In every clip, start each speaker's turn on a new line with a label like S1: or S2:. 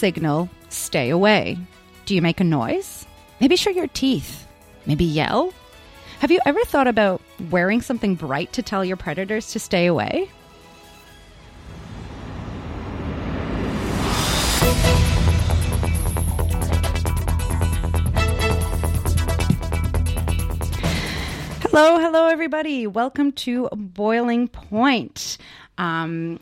S1: Signal stay away? Do you make a noise? Maybe show your teeth? Maybe yell? Have you ever thought about wearing something bright to tell your predators to stay away? Hello, hello, everybody. Welcome to Boiling Point. Um,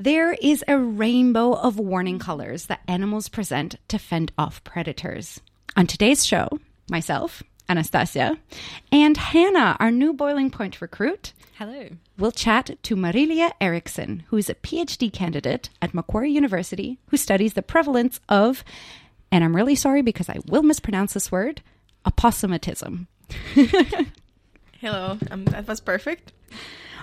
S1: there is a rainbow of warning colors that animals present to fend off predators. On today's show, myself, Anastasia, and Hannah, our new Boiling Point recruit,
S2: Hello.
S1: We'll chat to Marilia Eriksson, who is a PhD candidate at Macquarie University who studies the prevalence of, and I'm really sorry because I will mispronounce this word, opossummatism.
S2: Hello. Um, that was perfect.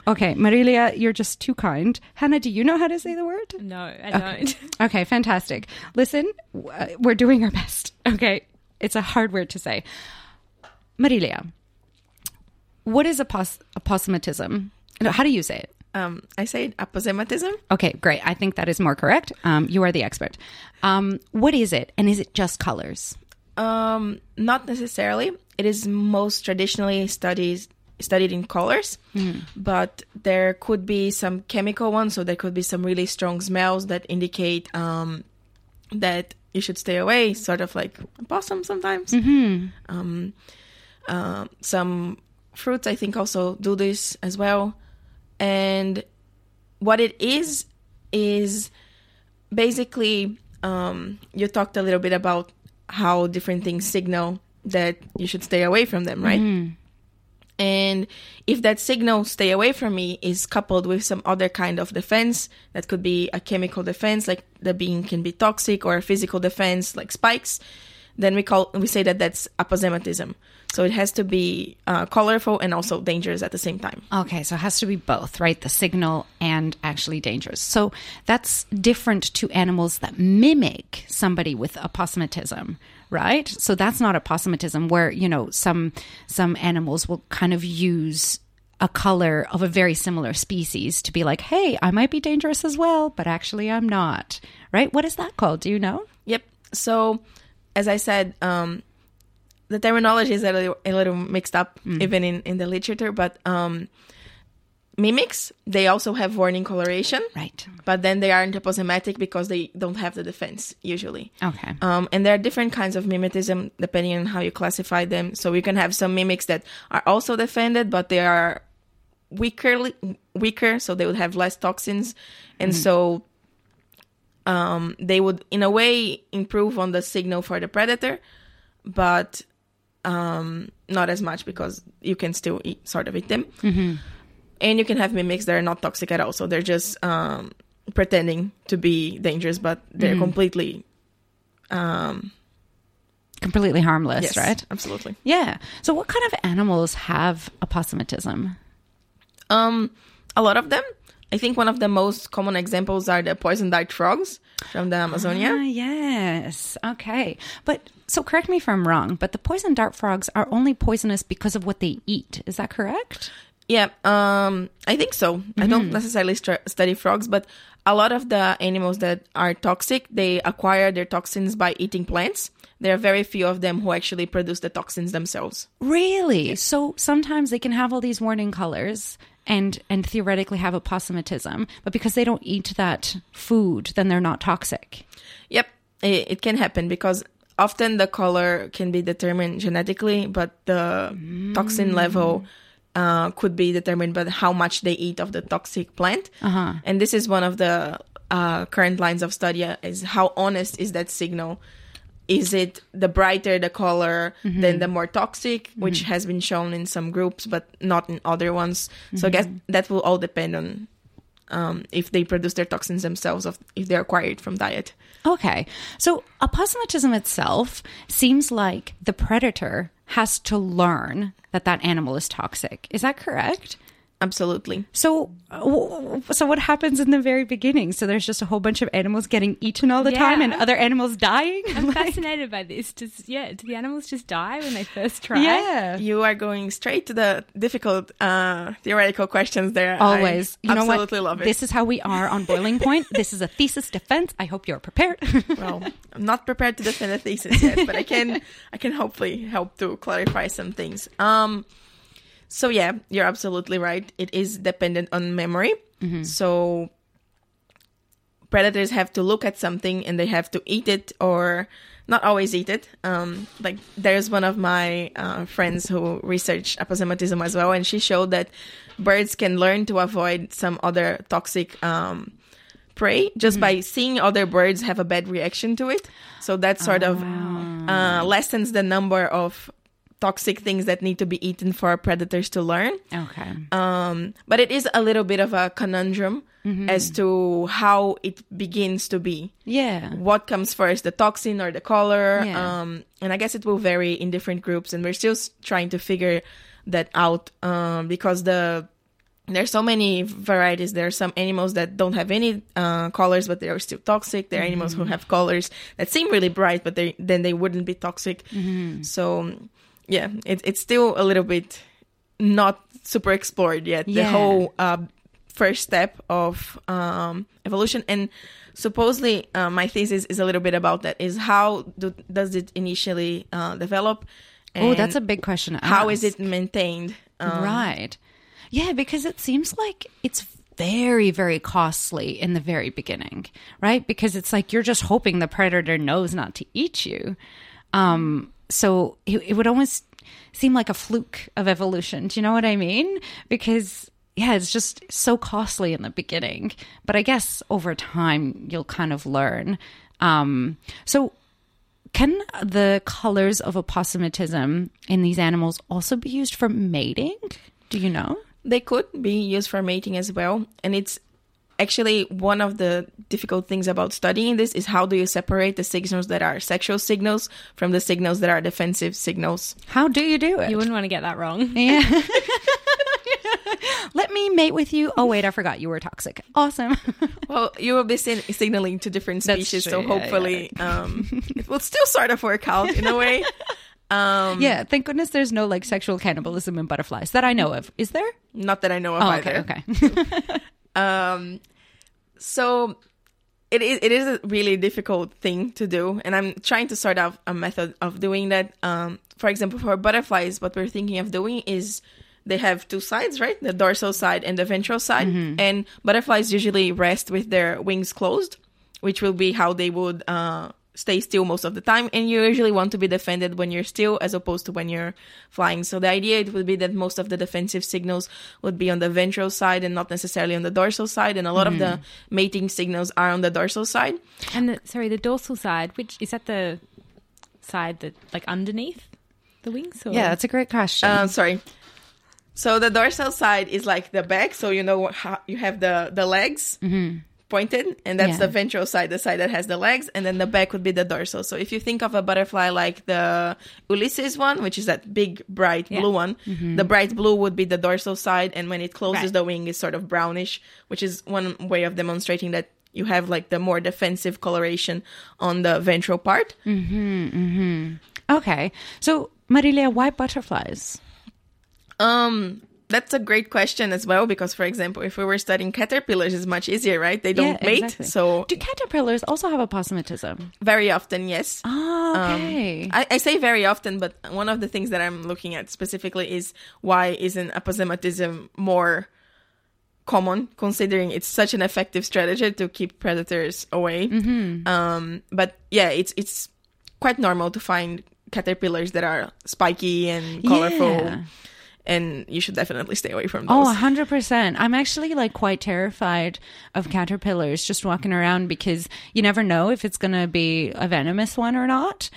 S1: Okay, Marilia, you're just too kind. Hannah, do you know how to say the word?
S2: No, I don't.
S1: Okay, fantastic. Listen, uh, we're doing our best. Okay, it's a hard word to say. Marilia, what is oposs- opossummatism? No, How do you say it?
S2: Um, I say aposematism.
S1: Okay, great. I think that is more correct. Um, you are the expert. Um, what is it, and is it just colors?
S2: Um, not necessarily. It is most traditionally studied studied in colors, but there could be some chemical ones. So there could be some really strong smells that indicate um, that you should stay away. Sort of like possum sometimes. Um, um, some fruits, I think, also do this as well. And what it is is basically um, you talked a little bit about how different things signal that you should stay away from them, right? And if that signal stay away from me is coupled with some other kind of defense, that could be a chemical defense, like the bean can be toxic, or a physical defense, like spikes, then we call we say that that's aposematism. So it has to be uh, colorful and also dangerous at the same time.
S1: Okay, so it has to be both, right? The signal and actually dangerous. So that's different to animals that mimic somebody with aposematism, right? So that's not aposematism where, you know, some some animals will kind of use a color of a very similar species to be like, "Hey, I might be dangerous as well, but actually I'm not." Right? What is that called? Do you know?
S2: Yep. So, as I said, um, the terminology is a little, a little mixed up, even in, in the literature. But um, mimics, they also have warning coloration,
S1: Right.
S2: but then they aren't aposematic because they don't have the defense usually.
S1: Okay.
S2: Um, and there are different kinds of mimetism depending on how you classify them. So you can have some mimics that are also defended, but they are weaker, weaker, so they would have less toxins, and so um, they would, in a way, improve on the signal for the predator, but um, not as much because you can still eat, sort of eat them. And you can have mimics that are not toxic at all, so they're just um, pretending to be dangerous, but they're completely um,
S1: Completely harmless,
S2: yes,
S1: right?
S2: Absolutely.
S1: Yeah. So what kind of animals have aposematism?
S2: Um, a lot of them. I think one of the most common examples are the poison dart frogs from the Amazonia.
S1: Ah, yes. Okay. But so correct me if I'm wrong, but the poison dart frogs are only poisonous because of what they eat. Is that correct?
S2: Yeah, um, I think so. I don't necessarily st- study frogs, but a lot of the animals that are toxic, they acquire their toxins by eating plants. There are very few of them who actually produce the toxins themselves.
S1: Really? So sometimes they can have all these warning colors and and theoretically have aposematism, but because they don't eat that food, then they're not toxic.
S2: Yep, it, it can happen because often the color can be determined genetically, but the toxin level uh, could be determined by how much they eat of the toxic plant.
S1: Uh-huh.
S2: And this is one of the uh, current lines of study: uh, is how honest is that signal? Is it the brighter the color, then the more toxic, which has been shown in some groups, but not in other ones. So I guess that will all depend on um, if they produce their toxins themselves, of if they're acquired from diet.
S1: Okay. So aposematism itself seems like the predator has to learn that that animal is toxic. Is that correct?
S2: Absolutely.
S1: So, uh, so what happens in the very beginning? So there's just a whole bunch of animals getting eaten all the
S3: Yeah.
S1: time, and other animals dying.
S3: I'm
S1: Like-
S3: fascinated by this. Does yeah, do the animals just die when they first try?
S1: yeah.
S2: You are going straight to the difficult uh, theoretical questions there. I
S1: Always. You know what?
S2: absolutely love it.
S1: This is how we are on Boiling Point. this is a thesis defense. I hope you're prepared.
S2: well, I'm not prepared to defend a thesis yet, but I can I can hopefully help to clarify some things. Um, so yeah, you're absolutely right. It is dependent on memory. So predators have to look at something and they have to eat it or not always eat it. Um, like there's one of my uh, friends who researched aposematism as well, and she showed that birds can learn to avoid some other toxic um, prey just by seeing other birds have a bad reaction to it. So that sort of uh, lessens the number of toxic things that need to be eaten for predators to learn.
S1: okay.
S2: Um, but it is a little bit of a conundrum as to how it begins to be.
S1: yeah.
S2: What comes first, the toxin or the color?
S1: Yeah.
S2: Um, and I guess it will vary in different groups, and we're still trying to figure that out um, because the there's so many varieties. There are some animals that don't have any uh, colors, but they are still toxic. There are animals who have colors that seem really bright, but they then they wouldn't be toxic. So yeah, it, it's still a little bit not super explored yet. The
S1: Yeah.
S2: whole uh, first step of um, evolution and supposedly uh, my thesis is a little bit about that is how do, does it initially uh, develop
S1: Oh, that's a big question.
S2: How is it maintained um,
S1: right. Yeah, because it seems like it's very, very costly in the very beginning, right? Because it's like you're just hoping the predator knows not to eat you. Um, so it, it would almost seem like a fluke of evolution. Do you know what I mean? Because yeah, it's just so costly in the beginning, but I guess over time you'll kind of learn. Um, so can the colors of aposematism in these animals also be used for mating? Do you know?
S2: they could be used for mating as well and it's actually one of the difficult things about studying this is how do you separate the signals that are sexual signals from the signals that are defensive signals
S1: How do you do it?
S3: You wouldn't want to get that wrong.
S1: yeah. Let me mate with you. Oh wait, I forgot you were toxic. Awesome.
S2: well you will be sin- signaling to different species
S1: true,
S2: so
S1: yeah,
S2: hopefully um, it will still sort of work out in a way um,
S1: yeah, thank goodness there's no like sexual cannibalism in butterflies that I know of. Is there?
S2: not that i know of
S1: Oh,
S2: either
S1: okay, okay.
S2: Um, so it is it is a really difficult thing to do, and I'm trying to sort out a method of doing that. Um, for example, for butterflies, what we're thinking of doing is they have two sides, right? The dorsal side and the ventral side, and butterflies usually rest with their wings closed, which will be how they would uh, stay still most of the time. And you usually want to be defended when you're still, as opposed to when you're flying. So the idea it would be that most of the defensive signals would be on the ventral side and not necessarily on the dorsal side. And a lot of the mating signals are on the dorsal side.
S3: And the, sorry, the dorsal side, which is that the side that like underneath the wings? Or?
S1: Yeah, that's a great question.
S2: Uh, sorry. So the dorsal side is like the back. So you know how you have the the legs pointed, and that's
S1: Yeah.
S2: the ventral side, the side that has the legs, and then the back would be the dorsal. So if you think of a butterfly like the Ulysses one, which is that big bright
S3: Yeah.
S2: blue one, mm-hmm. the bright blue would be the dorsal side, and when it closes,
S3: Right.
S2: the wing is sort of brownish, which is one way of demonstrating that. You have like the more defensive coloration on the ventral part. Mm-hmm, mm-hmm.
S1: okay. So, Marilia, why butterflies?
S2: Um, that's a great question as well because, for example, if we were studying caterpillars, it's much easier, right? They don't
S1: Yeah,
S2: mate,
S1: exactly.
S2: so
S1: Do caterpillars also have aposematism?
S2: very often, yes.
S1: Oh,
S2: Um,
S1: okay.
S2: I, I say very often, but one of the things that I'm looking at specifically is why isn't aposematism more common, considering it's such an effective strategy to keep predators away.
S1: Mm-hmm.
S2: Um, but yeah, it's it's quite normal to find caterpillars that are spiky and colorful,
S1: Yeah.
S2: And you should definitely stay away from those.
S1: Oh, 100%. I'm actually like quite terrified of caterpillars just walking around because you never know if it's going to be a venomous one or not.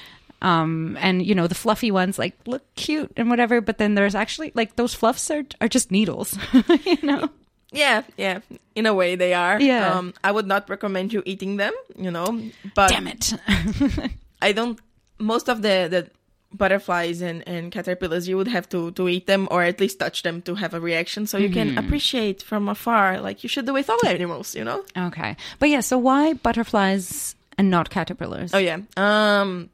S1: Um, and you know, the fluffy ones like look cute and whatever, but then there's actually like those fluffs are, are just needles, you know?
S2: Yeah, yeah. In a way, they are.
S1: Yeah.
S2: Um, I would not recommend you eating them. You know, but
S1: Damn it.
S2: I don't. Most of the the butterflies and, and caterpillars, you would have to, to eat them or at least touch them to have a reaction. So you can appreciate from afar, like you should do with all animals, you know?
S1: Okay. But yeah, so why butterflies and not caterpillars?
S2: Oh, yeah. Um,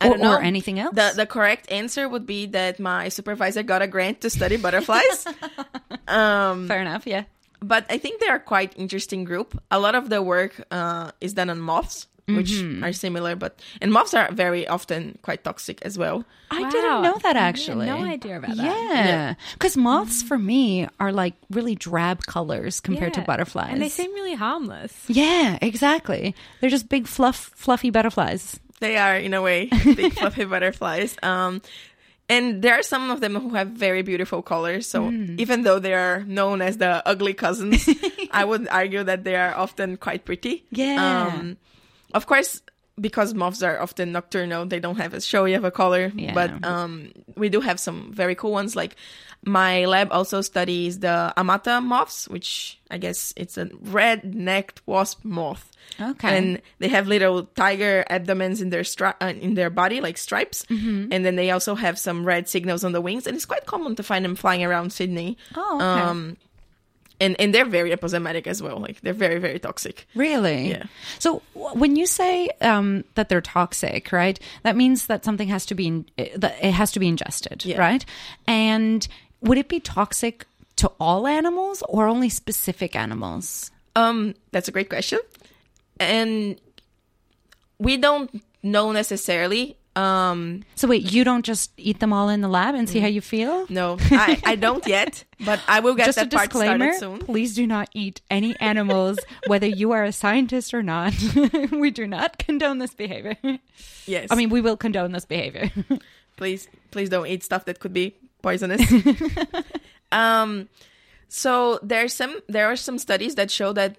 S2: I
S1: or,
S2: don't know.
S1: or anything else?
S2: The, the correct answer would be that my supervisor got a grant to study butterflies. um,
S1: Fair enough, yeah.
S2: but I think they are quite interesting group. A lot of the work uh, is done on moths, which
S1: Mm-hmm.
S2: are similar, but and moths are very often quite toxic as well.
S1: I
S3: Wow.
S1: didn't know that
S3: I had
S1: actually.
S3: no idea about that.
S1: Yeah. Because moths for me are like really drab colors compared to butterflies.
S3: And they seem really harmless.
S1: Yeah, exactly. They're just big fluff fluffy butterflies.
S2: They are in a way big fluffy butterflies. Um, and there are some of them who have very beautiful colors. So
S1: Mm.
S2: even though they are known as the ugly cousins, I would argue that they are often quite pretty.
S1: Yeah.
S2: Um, of course, because moths are often nocturnal, they don't have as showy of a color.
S1: Yeah.
S2: But um, we do have some very cool ones. Like my lab also studies the amata moths, which I guess it's a red-necked wasp moth.
S1: Okay.
S2: And they have little tiger abdomens in their stri- uh, in their body, like stripes.
S1: Mm-hmm.
S2: And then they also have some red signals on the wings, and it's quite common to find them flying around Sydney.
S1: Oh, okay.
S2: Um, and and they're very aposematic as well. Like they're very very toxic.
S1: Really?
S2: Yeah.
S1: So w- when you say um, that they're toxic, right? That means that something has to be in, that it has to be ingested,
S2: Yeah.
S1: right? And would it be toxic to all animals or only specific animals?
S2: Um, that's a great question, and we don't know necessarily. Um,
S1: So wait, you don't just eat them all in the lab and see how you feel?
S2: no, I, I don't yet, but I will get
S1: just a
S2: that part
S1: disclaimer:
S2: started soon.
S1: please do not eat any animals, whether you are a scientist or not. we do not condone this behavior.
S2: Yes,
S1: I mean, we will condone this behavior.
S2: please please don't eat stuff that could be poisonous um so there's some there are some studies that show that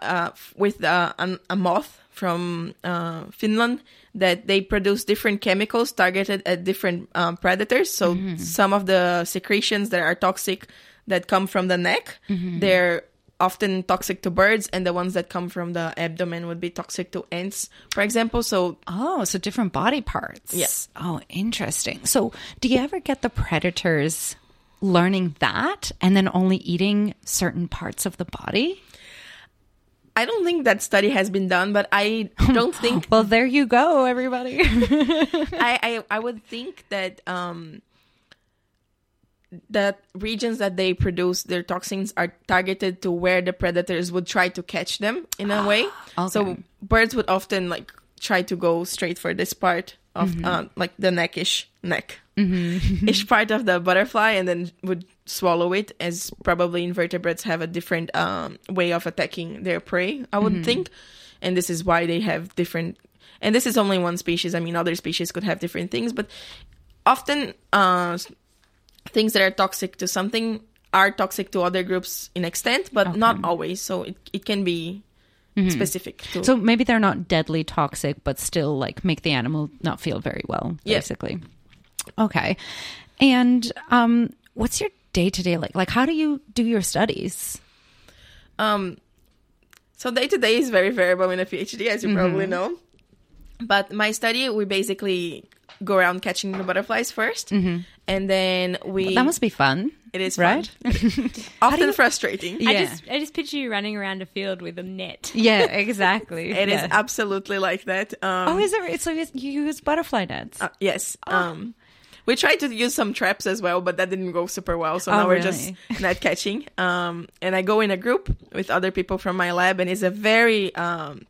S2: uh, with uh, an, a moth from uh, Finland that they produce different chemicals targeted at different um, predators. So some of the secretions that are toxic that come from the neck, they're often toxic to birds, and the ones that come from the abdomen would be toxic to ants, for example. So
S1: Oh, so different body parts.
S2: Yes.
S1: Oh, interesting. So, do you ever get the predators learning that and then only eating certain parts of the body?
S2: I don't think that study has been done, but I don't think
S1: Well, there you go, everybody.
S2: I, I I would think that um that regions that they produce their toxins are targeted to where the predators would try to catch them in a way. So birds would often like try to go straight for this part of uh, like the neckish neck. Ish part of the butterfly and then would swallow it as probably invertebrates have a different um, way of attacking their prey i would think and this is why they have different and this is only one species i mean other species could have different things but often uh, things that are toxic to something are toxic to other groups in extent but not always so it, it can be specific to
S1: so maybe they're not deadly toxic, but still like make the animal not feel very well,
S2: Yeah.
S1: basically. Okay. And um, what's your day to day like? Like, how do you do your studies?
S2: Um, so day to day is very variable in a PhD, as you probably know. But my study, we basically go around catching the butterflies 1st and then we.
S1: That must be fun.
S2: it is
S1: right?
S2: fun. often frustrating.
S1: Yeah.
S3: I just I just picture you running around a field with a net.
S1: Yeah, exactly.
S2: It is
S1: yeah.
S2: absolutely like that. Um,
S1: Oh, is it? So you you use butterfly nets?
S2: uh, yes. Um, we tried to use some traps as well, but that didn't go super well. So
S1: Oh,
S2: now we're just net catching. Um, and I go in a group with other people from my lab, and it's a very um,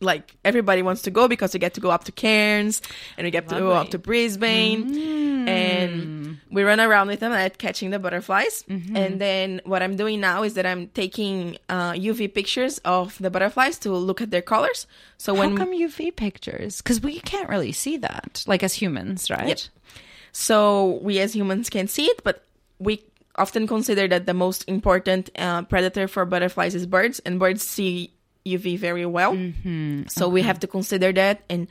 S2: like everybody wants to go because we get to go up to Cairns and we get to go up to Brisbane
S1: Mm.
S2: And we run around with them at catching the butterflies.
S1: Mm-hmm.
S2: And then what I'm doing now is that I'm taking uh, UV pictures of the butterflies to look at their colors. So when
S1: How come UV pictures? Because we can't really see that, like as humans, right?
S2: Yep. So we as humans can see it, but we often consider that the most important uh, predator for butterflies is birds, and birds see UV very well. So we have to consider that. And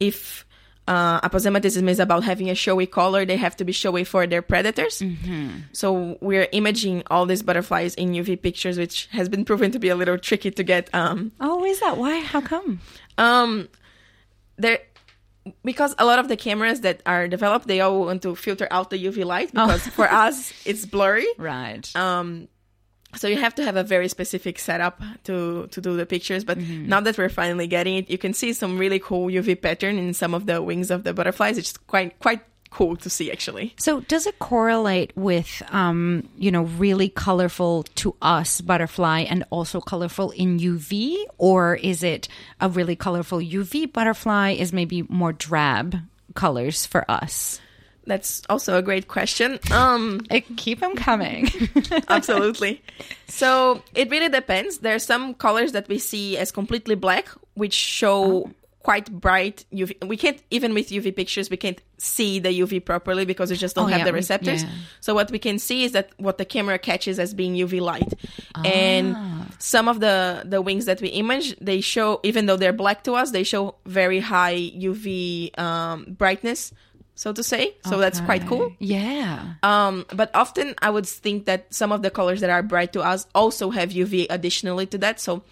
S2: if uh, aposematism is about having a showy color, they have to be showy for their predators. So we're imaging all these butterflies in UV pictures, which has been proven to be a little tricky to get um,
S1: Oh, is that why? How come?
S2: um, there, because a lot of the cameras that are developed, they all want to filter out the UV light because for us it's blurry.
S1: Right.
S2: Um, so you have to have a very specific setup to to do the pictures. But now that we're finally getting it, you can see some really cool UV pattern in some of the wings of the butterflies. It's quite quite cool to see actually.
S1: So does it correlate with, um, you know, really colorful to us butterfly and also colorful in UV, or is it a really colorful UV butterfly is maybe more drab colors for us?
S2: That's also a great question. Um,
S1: keep them coming.
S2: absolutely. So it really depends. There are some colors that we see as completely black, which show quite bright UV. We can't even with UV pictures, we can't see the UV properly because we just don't
S1: Oh,
S2: have
S1: yeah,
S2: the receptors.
S1: yeah.
S2: So what we can see is that what the camera catches as being UV light, and
S1: Ah.
S2: some of the the wings that we image, they show even though they're black to us, they show very high UV um, brightness, so to say. So that's quite cool.
S1: Yeah.
S2: Um, but often I would think that some of the colors that are bright to us also have UV additionally to that. So,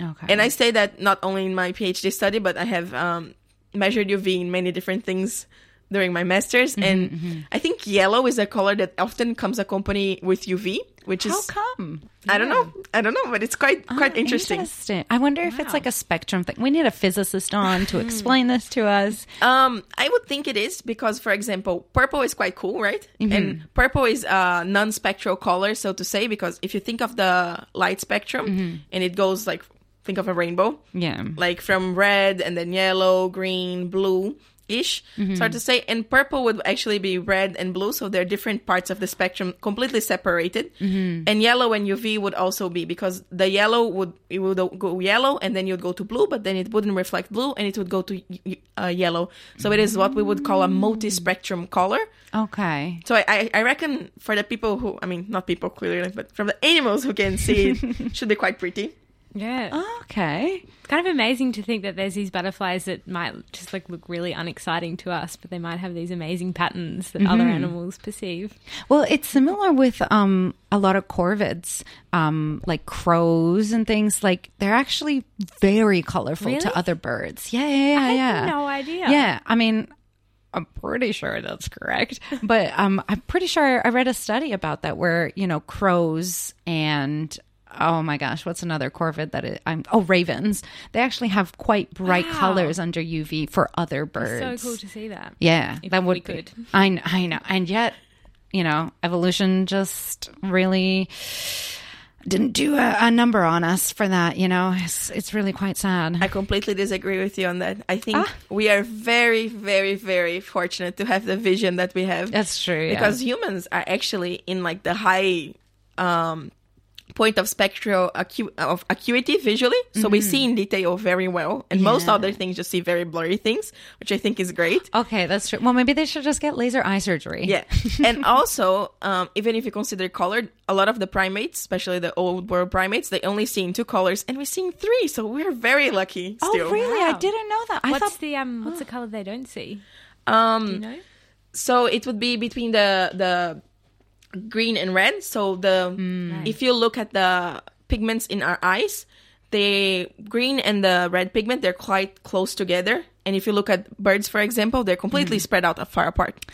S1: Okay.
S2: and I say that not only in my PhD study, but I have um, measured UV in many different things during my masters.
S1: Mm-hmm,
S2: and I think yellow is a color that often comes accompanied with UV, which is
S1: How come?
S2: I don't know, I don't know, but it's quite quite
S1: Ah,
S2: interesting.
S1: Interesting. I wonder if it's like a spectrum thing. We need a physicist on to explain this to us.
S2: Um, I would think it is because, for example, purple is quite cool, right? And purple is a non-spectral color, so to say, because if you think of the light spectrum and it goes like think of a rainbow,
S1: Yeah.
S2: like from red and then yellow, green, blue ish, so to say. And purple would actually be red and blue, so they're different parts of the spectrum, completely separated. And yellow and UV would also be because the yellow would it would go yellow and then you'd go to blue, but then it wouldn't reflect blue and it would go to uh, yellow. So it is what we would call a multi-spectrum color.
S1: Okay.
S2: So I, I, I reckon for the people who, I mean, not people clearly, but from the animals who can see it, should be quite pretty.
S3: Yeah.
S1: Okay.
S3: It's kind of amazing to think that there's these butterflies that might just like look really unexciting to us, but they might have these amazing patterns that other animals perceive.
S1: Well, it's similar with um, a lot of corvids, um, like crows and things. Like they're actually very colorful
S3: Really?
S1: to other birds. Yeah, yeah, yeah.
S3: I
S1: yeah.
S3: no idea.
S1: Yeah, I mean, I'm pretty sure that's correct, but um, I'm pretty sure I read a study about that where you know crows and oh my gosh, what's another corvid that it, I'm oh ravens. They actually have quite bright
S3: Wow.
S1: colors under UV for other birds.
S3: So cool to see that.
S1: Yeah,
S3: If
S1: that would
S3: we
S1: be-
S3: could.
S1: I I know, and yet, you know, evolution just really didn't do a, a number on us for that. You know, it's it's really quite sad.
S2: I completely disagree with you on that. I think we are very, very, very fortunate to have the vision that we have.
S1: That's true. yeah.
S2: because humans are actually in like the high um, point of spectral acu- of acuity visually, so we see in detail very well, and most
S1: Mm-hmm.
S2: Other things just see very blurry things, which I think is great.
S1: okay, that's true. Well, maybe they should just get laser eye surgery.
S2: Yeah, and also, um, even if you consider color, a lot of the primates, especially the old world primates, they only see in two colors, and we see in three. So we're very lucky.
S1: Oh,
S2: Still.
S1: really? I didn't know that. I
S3: what's
S1: thought
S3: the um what's the color they don't see?
S2: Um,
S3: Do you know?
S2: so it would be between the the green and red. So the mm. if you look at the pigments in our eyes the green and the red pigment they're quite close together. And if you look at birds for example they're completely mm. spread out far apart.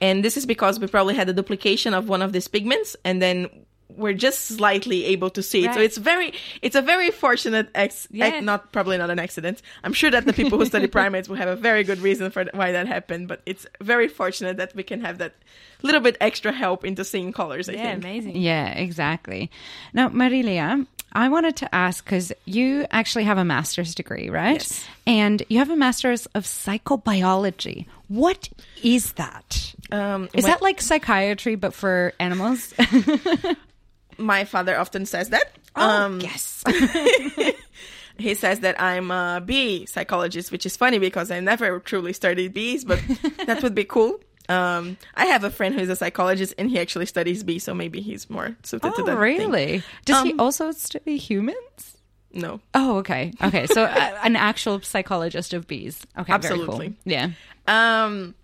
S2: And this is because we probably had a duplication of one of these pigments and then we're just slightly able to see it so it's very it's a very fortunate ex,
S3: Yeah.
S2: ac- not probably not an accident i'm sure that the people who study primates will have a very good reason for why that happened but it's very fortunate that we can have that little bit extra help into seeing colors i
S3: Yeah,
S2: think
S3: amazing.
S1: Yeah, exactly. Now, Marilia, I wanted to ask because you actually have a master's degree, right?
S2: Yes.
S1: And you have a master's of psychobiology. What is that?
S2: um,
S1: Is
S2: when-
S1: that like psychiatry but for animals?
S2: my father often says that
S1: Oh,
S2: um,
S1: yes.
S2: he says that i'm a bee psychologist which is funny because i never truly studied bees but that would be cool um, I have a friend who's a psychologist, and he actually studies bees, so maybe he's more suited to
S1: oh,
S2: that. thing.
S1: really? Does he
S2: Um,
S1: also study humans?
S2: No.
S1: Oh, okay. Okay. So uh, an actual psychologist of bees. Okay. Very
S2: Absolutely.
S1: cool. Yeah.
S2: Um,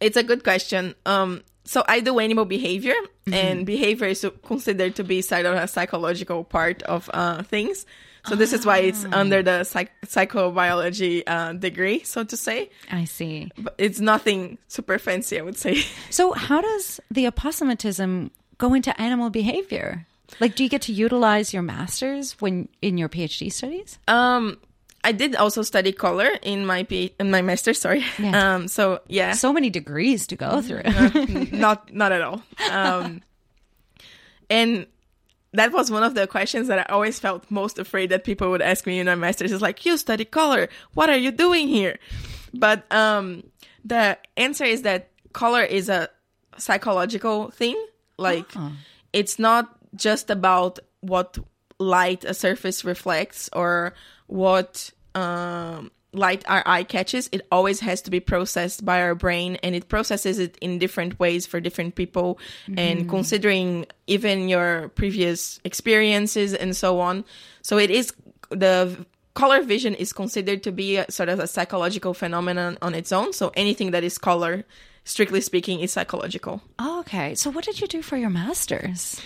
S2: it's a good question. Um, so I do animal behavior, and behavior is considered to be side of a psychological part of uh, things. So this is why it's under the psych- psychobiology uh, degree, so to say.
S1: I see.
S2: But it's nothing super fancy, I would say.
S1: So, how does the aposematism go into animal behavior? Like, do you get to utilize your masters when in your PhD studies?
S2: Um, I did also study color in my P- in my master. Sorry.
S1: Yeah.
S2: Um. So yeah,
S1: So many degrees to go through.
S2: not not at all. Um, and that was one of the questions that I always felt most afraid that people would ask me in my master's. Is like, you study color. What are you doing here? But um, the answer is that color is a psychological thing. Like, it's not just about what light a surface reflects or what um, light our eye catches. It always has to be processed by our brain, and it processes it in different ways for different people. And considering even your previous experiences and so on, so it is the color vision is considered to be a, sort of a psychological phenomenon on its own. So anything that is color, strictly speaking, is psychological.
S1: Oh, okay. So, what did you do for your masters?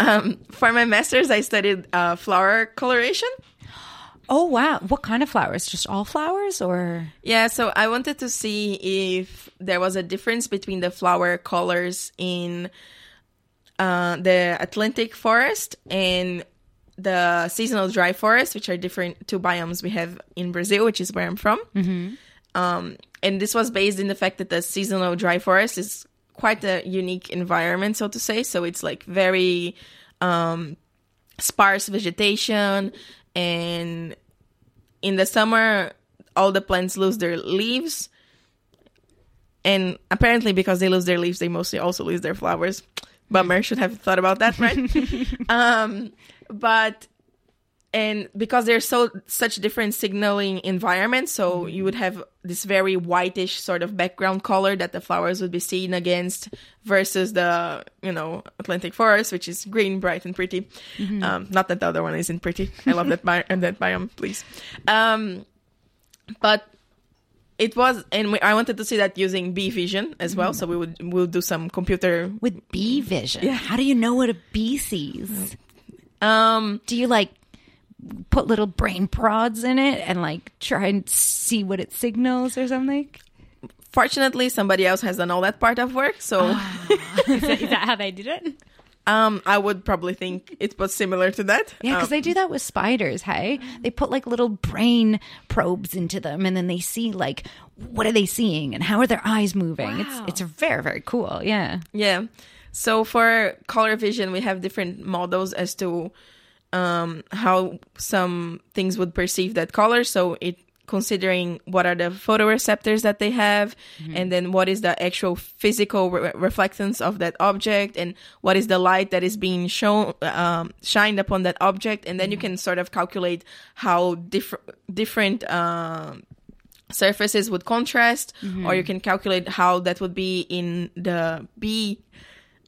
S2: Um, for my master's, I studied uh, flower coloration.
S1: Oh, wow. What kind of flowers? Just all flowers or?
S2: Yeah, so I wanted to see if there was a difference between the flower colors in uh, the Atlantic forest and the seasonal dry forest, which are different two biomes we have in Brazil, which is where I'm from. Um, and this was based in the fact that the seasonal dry forest is quite a unique environment, so to say. So it's like very um, sparse vegetation, and in the summer, all the plants lose their leaves. And apparently, because they lose their leaves, they mostly also lose their flowers. Bummer, should have thought about that, right? um, but and because they're so such different signaling environments so you would have this very whitish sort of background color that the flowers would be seen against versus the you know atlantic forest which is green bright and pretty um, not that the other one isn't pretty i love that, bi- that biome please um, but it was and we, i wanted to see that using bee vision as well so we would we'll do some computer
S1: With bee vision. yeah. How do you know what a bee sees?
S2: um
S1: Do you like put little brain prods in it and like try and see what it signals or something?
S2: fortunately somebody else has done all that part of work so
S3: is, that, is that how they did it?
S2: Um, I would probably think it was similar to that.
S1: Yeah, because
S2: Um,
S1: they do that with spiders, hey? They put like little brain probes into them and then they see like what are they seeing and how are their eyes moving.
S3: Wow.
S1: It's it's very, very cool. Yeah.
S2: yeah. So for color vision, we have different models as to um, how some things would perceive that color. So it considering what are the photoreceptors that they have, and then what is the actual physical re- reflectance of that object, and what is the light that is being shown um, shined upon that object, and then you can sort of calculate how different different. Um, surfaces would contrast, or you can calculate how that would be in the bee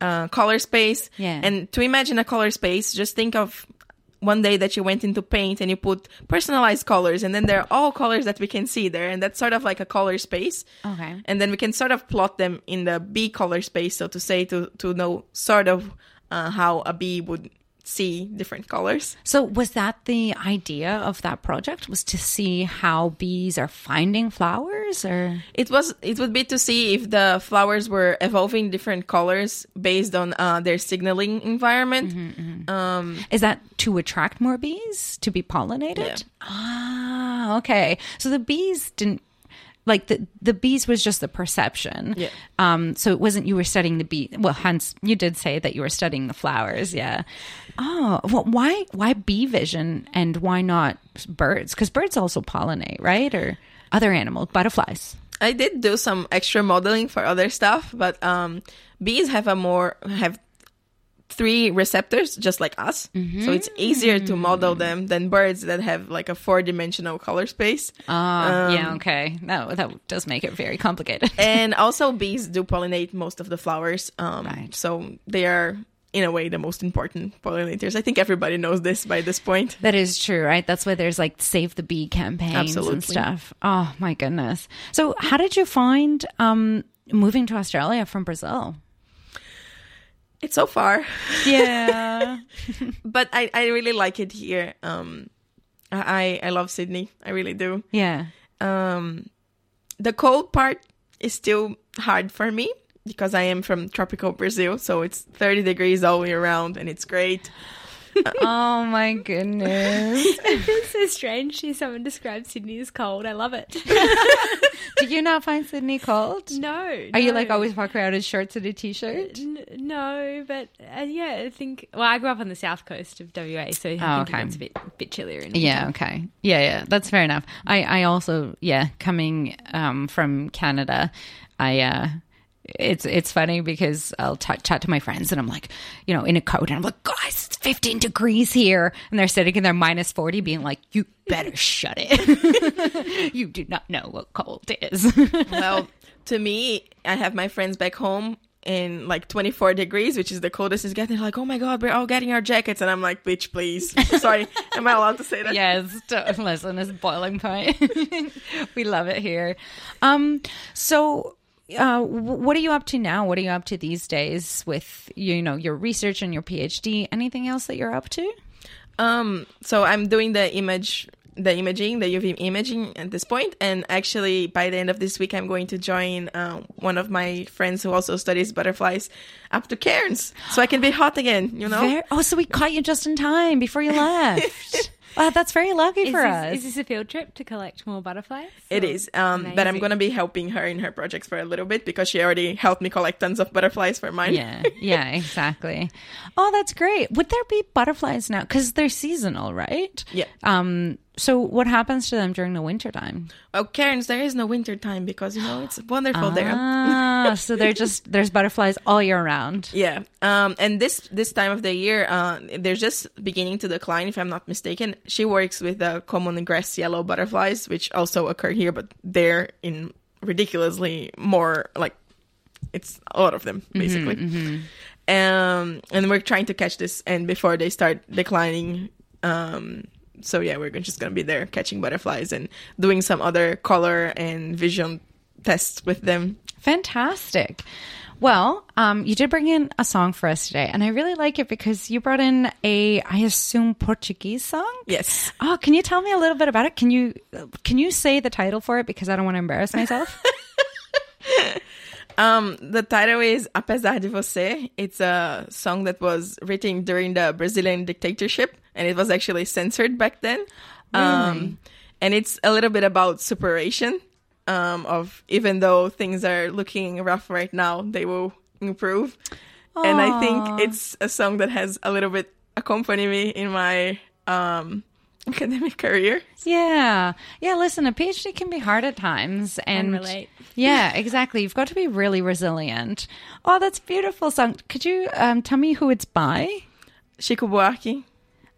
S2: uh, color space.
S1: Yeah.
S2: And to imagine a color space, just think of one day that you went into paint and you put personalized colors, and then there are all colors that we can see there, and that's sort of like a color space.
S1: Okay.
S2: And then we can sort of plot them in the bee color space, so to say, to to know sort of uh, how a bee would see different colors.
S1: So was that the idea of that project? Was to see how bees are finding flowers or
S2: It was it would be to see if the flowers were evolving different colors based on uh, their signaling environment. Um,
S1: is that to attract more bees to be pollinated? Ah, okay. So the bees didn't like the the bees was just the perception.
S2: Yeah.
S1: Um. So it wasn't you were studying the bee. Well, hence you did say that you were studying the flowers. Yeah. Oh, well, why why bee vision and why not birds? Because birds also pollinate, right? Or other animals, butterflies.
S2: I did do some extra modeling for other stuff, but um, bees have a more have three receptors just like us, so it's easier to model them than birds that have like a four dimensional color space.
S1: Ah, yeah. Okay. No, that does make it very complicated.
S2: and also bees do pollinate most of the flowers um
S1: Right.
S2: so they are in a way the most important pollinators i think everybody knows this by this point
S1: That is true, right? That's why there's like save the bee campaigns and stuff. Oh my goodness. So how did you find um moving to Australia from Brazil?
S2: It's so far
S1: Yeah.
S2: but i i really like it here um I I love Sydney. I really do.
S1: Yeah.
S2: Um, the cold part is still hard for me because I am from tropical Brazil, so it's 30 degrees all year round and it's great.
S1: Oh my goodness.
S3: it's so strange. See someone describe Sydney as cold. I love it.
S1: Do you not find Sydney cold?
S3: no.
S1: Are you like always walk around in shorts and a t-shirt?
S3: N- no, but uh, yeah, I think. Well, I grew up on the south coast of WA, so I
S1: Oh, okay.
S3: it's a bit bit chillier. In
S1: Yeah, okay. Yeah, yeah, that's fair enough. I I also yeah, coming um from Canada, I uh it's it's funny because I'll t- chat to my friends and I'm like, you know, in a coat and I'm like, guys, it's 15 degrees here, and they're sitting in their minus 40, being like, you better shut it. you do not know what cold is.
S2: well, to me, I have my friends back home in like 24 degrees, which is the coldest it's getting. They're like, oh my god, we're all getting our jackets, and I'm like, bitch, please. Sorry, am I allowed to say that?
S1: yes, listen, it's boiling point. we love it here. Um, so. Uh, what are you up to now? What are you up to these days with you know your research and your PhD? Anything else that you're up to?
S2: Um, so I'm doing the image, the imaging, the UV imaging at this point, and actually by the end of this week, I'm going to join uh, one of my friends who also studies butterflies up to Cairns, so I can be hot again. You know.
S1: Ver- oh, so we caught you just in time before you left. Wow, that's very lucky
S3: Is
S1: for
S3: this,
S1: us.
S3: is this a field trip to collect more butterflies?
S2: It
S3: Or-
S2: is, um, but I'm gonna be helping her in her projects for a little bit because she already helped me collect tons of butterflies for mine.
S1: yeah, yeah, exactly. Oh, that's great. Would there be butterflies now? Because they're seasonal, right?
S2: Yeah.
S1: Um. So what happens to them during the winter time?
S2: Oh, Cairns, there is no winter time because you know it's wonderful there.
S1: Ah, so they're just there's butterflies all year round.
S2: Yeah, um, and this this time of the year, uh, they're just beginning to decline. If I'm not mistaken, she works with the common grass yellow butterflies, which also occur here, but they're in ridiculously more like it's a lot of them basically. Um, and we're trying to catch this, and before they start declining, um, so yeah, we're just gonna be there catching butterflies and doing some other color and vision tests with them.
S1: Fantastic. Well, um, you did bring in a song for us today, and I really like it because you brought in a, I assume, Portuguese song.
S2: Yes.
S1: Oh, can you tell me a little bit about it? Can you can you say the title for it because I don't want to embarrass myself?
S2: Um, the title is Apesar de Você. It's a song that was written during the Brazilian dictatorship, and it was actually censored back then. Um, and it's a little bit about separation. Um, of even though things are looking rough right now, they will improve. And I think it's a song that has a little bit accompanied me in my um academic career.
S1: yeah, yeah. Listen, a PhD can be hard at times, and
S3: relate.
S1: Yeah, exactly. You've got to be really resilient. Oh, that's beautiful song. Could you um, tell me who it's by?
S2: Chico Buarque.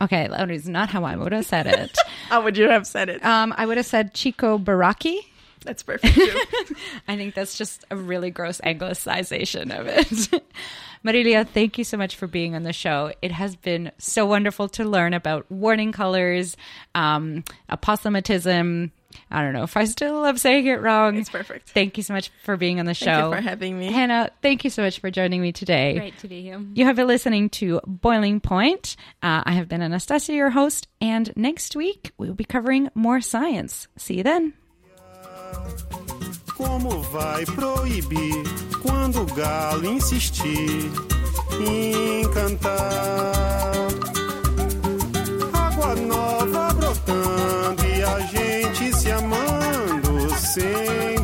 S1: Okay, that is not how I would have said it.
S2: How would you have said it?
S1: um, I would have said Chico Baraki.
S2: That's perfect too.
S1: I think that's just a really gross anglicization of it. Marilia, thank you so much for being on the show. It has been so wonderful to learn about warning colors, um, aposematism. I don't know if I still am saying it wrong.
S2: It's perfect.
S1: Thank you so much for being on the show.
S2: Thank you for having me.
S1: Hannah, thank you so much for joining me today.
S3: Great to be here.
S1: You have been listening to Boiling Point. Uh, I have been Anastasia, your host, and next week we will be covering more science. See you then.
S4: Como vai proibir quando o galo insistir em cantar? Água nova brotando e a gente se amando sem.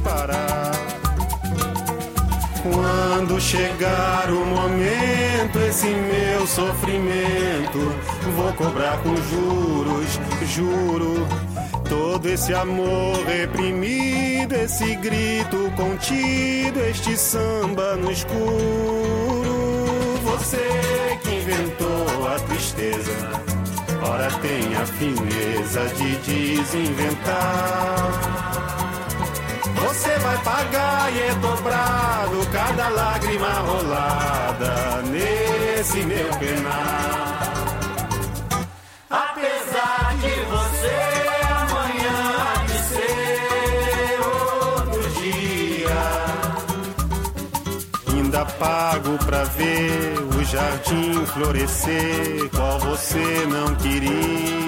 S4: Quando chegar o momento, esse meu sofrimento, vou cobrar com juros, juro. Todo esse amor reprimido, esse grito contido, este samba no escuro. Você que inventou a tristeza, ora tem a fineza de desinventar. Você vai pagar e é dobrado cada lágrima rolada nesse meu penar. Apesar de você amanhã ser outro dia, ainda pago pra ver o jardim florescer, qual você não queria.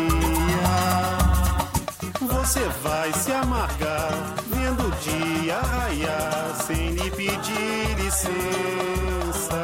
S4: Você vai se amargar vendo o dia raiar sem lhe pedir licença.